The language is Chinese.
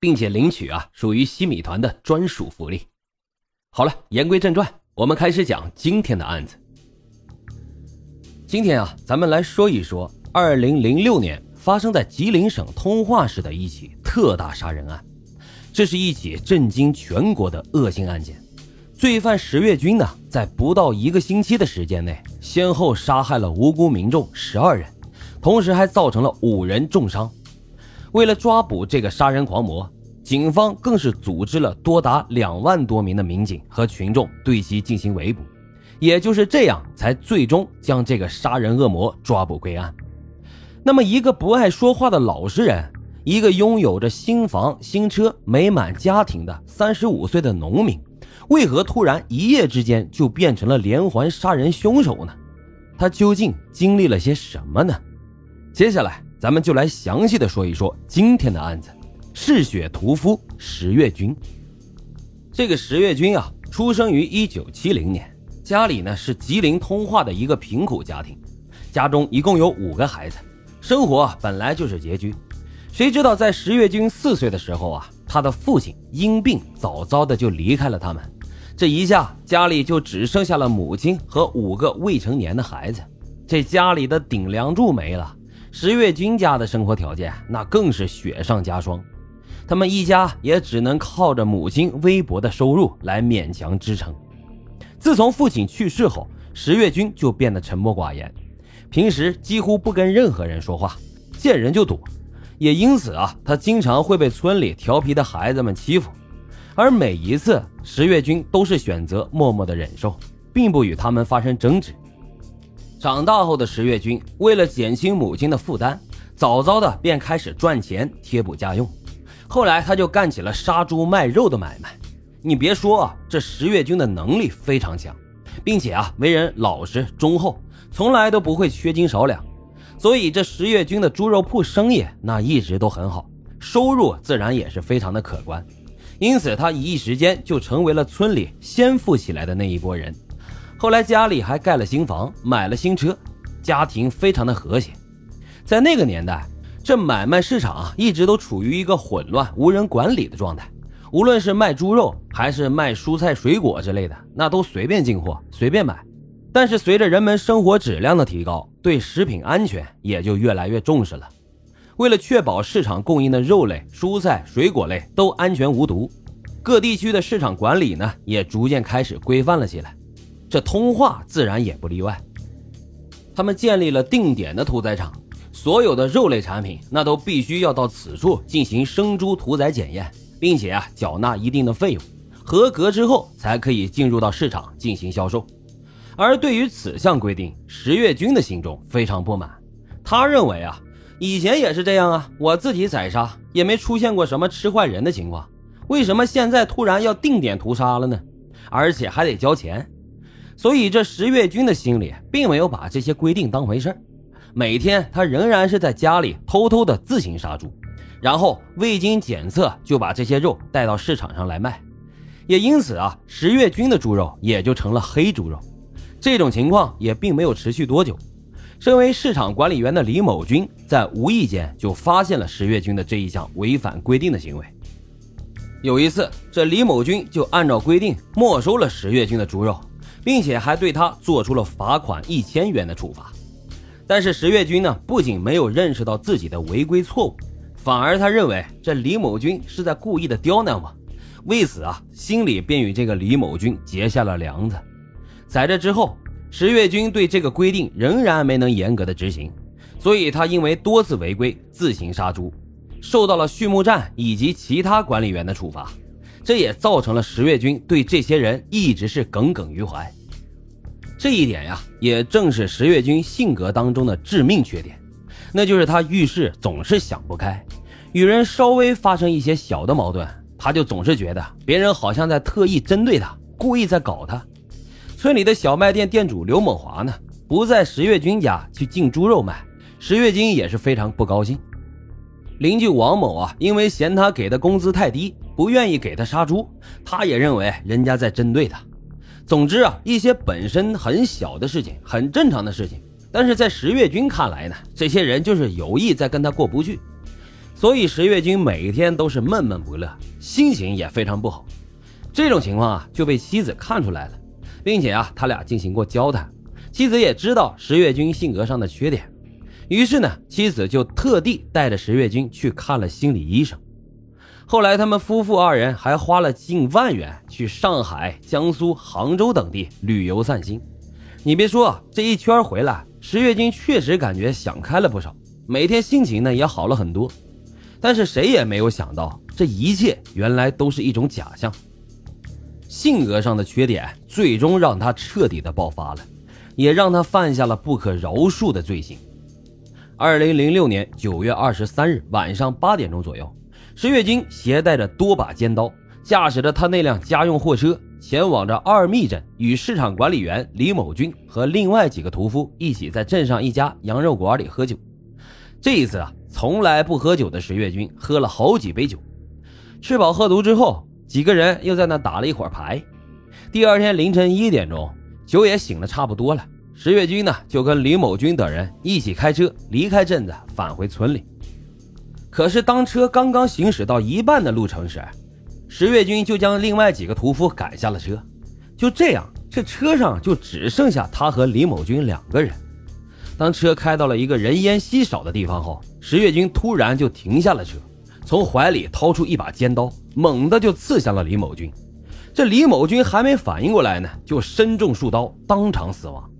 并且领取啊，属于西米团的专属福利。好了，言归正传，我们开始讲今天的案子。今天啊，咱们来说一说二零零六年发生在吉林省通化市的一起特大杀人案。这是一起震惊全国的恶性案件。罪犯石月军呢，在不到一个星期的时间内，先后杀害了无辜民众十二人，同时还造成了五人重伤。为了抓捕这个杀人狂魔，警方更是组织了多达两万多名的民警和群众对其进行围捕，也就是这样，才最终将这个杀人恶魔抓捕归案。那么，一个不爱说话的老实人，一个拥有着新房新车、美满家庭的三十五岁的农民，为何突然一夜之间就变成了连环杀人凶手呢？他究竟经历了些什么呢？接下来。咱们就来详细的说一说今天的案子——嗜血屠夫石月军。这个石月军啊，出生于一九七零年，家里呢是吉林通化的一个贫苦家庭，家中一共有五个孩子，生活本来就是拮据。谁知道在石月军四岁的时候啊，他的父亲因病早早的就离开了他们，这一下家里就只剩下了母亲和五个未成年的孩子，这家里的顶梁柱没了。石月军家的生活条件那更是雪上加霜，他们一家也只能靠着母亲微薄的收入来勉强支撑。自从父亲去世后，石月军就变得沉默寡言，平时几乎不跟任何人说话，见人就躲。也因此啊，他经常会被村里调皮的孩子们欺负，而每一次石月军都是选择默默的忍受，并不与他们发生争执。长大后的石月军为了减轻母亲的负担，早早的便开始赚钱贴补家用。后来他就干起了杀猪卖肉的买卖。你别说啊，这石月军的能力非常强，并且啊为人老实忠厚，从来都不会缺斤少两。所以这石月军的猪肉铺生意那一直都很好，收入自然也是非常的可观。因此他一时间就成为了村里先富起来的那一波人。后来家里还盖了新房，买了新车，家庭非常的和谐。在那个年代，这买卖市场一直都处于一个混乱、无人管理的状态。无论是卖猪肉还是卖蔬菜水果之类的，那都随便进货、随便买。但是随着人们生活质量的提高，对食品安全也就越来越重视了。为了确保市场供应的肉类、蔬菜、水果类都安全无毒，各地区的市场管理呢也逐渐开始规范了起来。这通化自然也不例外，他们建立了定点的屠宰场，所有的肉类产品那都必须要到此处进行生猪屠宰检验，并且啊缴纳一定的费用，合格之后才可以进入到市场进行销售。而对于此项规定，石月军的心中非常不满，他认为啊以前也是这样啊，我自己宰杀也没出现过什么吃坏人的情况，为什么现在突然要定点屠杀了呢？而且还得交钱。所以，这石月军的心里并没有把这些规定当回事每天他仍然是在家里偷偷的自行杀猪，然后未经检测就把这些肉带到市场上来卖。也因此啊，石月军的猪肉也就成了黑猪肉。这种情况也并没有持续多久。身为市场管理员的李某军在无意间就发现了石月军的这一项违反规定的行为。有一次，这李某军就按照规定没收了石月军的猪肉。并且还对他做出了罚款一千元的处罚，但是石月军呢，不仅没有认识到自己的违规错误，反而他认为这李某军是在故意的刁难我，为此啊，心里便与这个李某军结下了梁子。在这之后，石月军对这个规定仍然没能严格的执行，所以他因为多次违规自行杀猪，受到了畜牧站以及其他管理员的处罚。这也造成了石月军对这些人一直是耿耿于怀。这一点呀，也正是石月军性格当中的致命缺点，那就是他遇事总是想不开，与人稍微发生一些小的矛盾，他就总是觉得别人好像在特意针对他，故意在搞他。村里的小卖店店主刘猛华呢，不在石月军家去进猪肉卖，石月军也是非常不高兴。邻居王某啊，因为嫌他给的工资太低，不愿意给他杀猪，他也认为人家在针对他。总之啊，一些本身很小的事情，很正常的事情，但是在石月军看来呢，这些人就是有意在跟他过不去，所以石月军每天都是闷闷不乐，心情也非常不好。这种情况啊，就被妻子看出来了。并且啊，他俩进行过交谈，妻子也知道石月军性格上的缺点，于是呢，妻子就特地带着石月军去看了心理医生。后来，他们夫妇二人还花了近万元去上海、江苏、杭州等地旅游散心。你别说，这一圈回来，石月军确实感觉想开了不少，每天心情呢也好了很多。但是谁也没有想到，这一切原来都是一种假象。性格上的缺点，最终让他彻底的爆发了，也让他犯下了不可饶恕的罪行。二零零六年九月二十三日晚上八点钟左右，石月军携带着多把尖刀，驾驶着他那辆家用货车，前往着二密镇，与市场管理员李某军和另外几个屠夫一起在镇上一家羊肉馆里喝酒。这一次啊，从来不喝酒的石月军喝了好几杯酒，吃饱喝足之后。几个人又在那打了一会儿牌。第二天凌晨一点钟，酒也醒的差不多了。石月军呢，就跟李某军等人一起开车离开镇子，返回村里。可是当车刚刚行驶到一半的路程时，石月军就将另外几个屠夫赶下了车。就这样，这车上就只剩下他和李某军两个人。当车开到了一个人烟稀少的地方后，石月军突然就停下了车。从怀里掏出一把尖刀，猛地就刺向了李某军。这李某军还没反应过来呢，就身中数刀，当场死亡。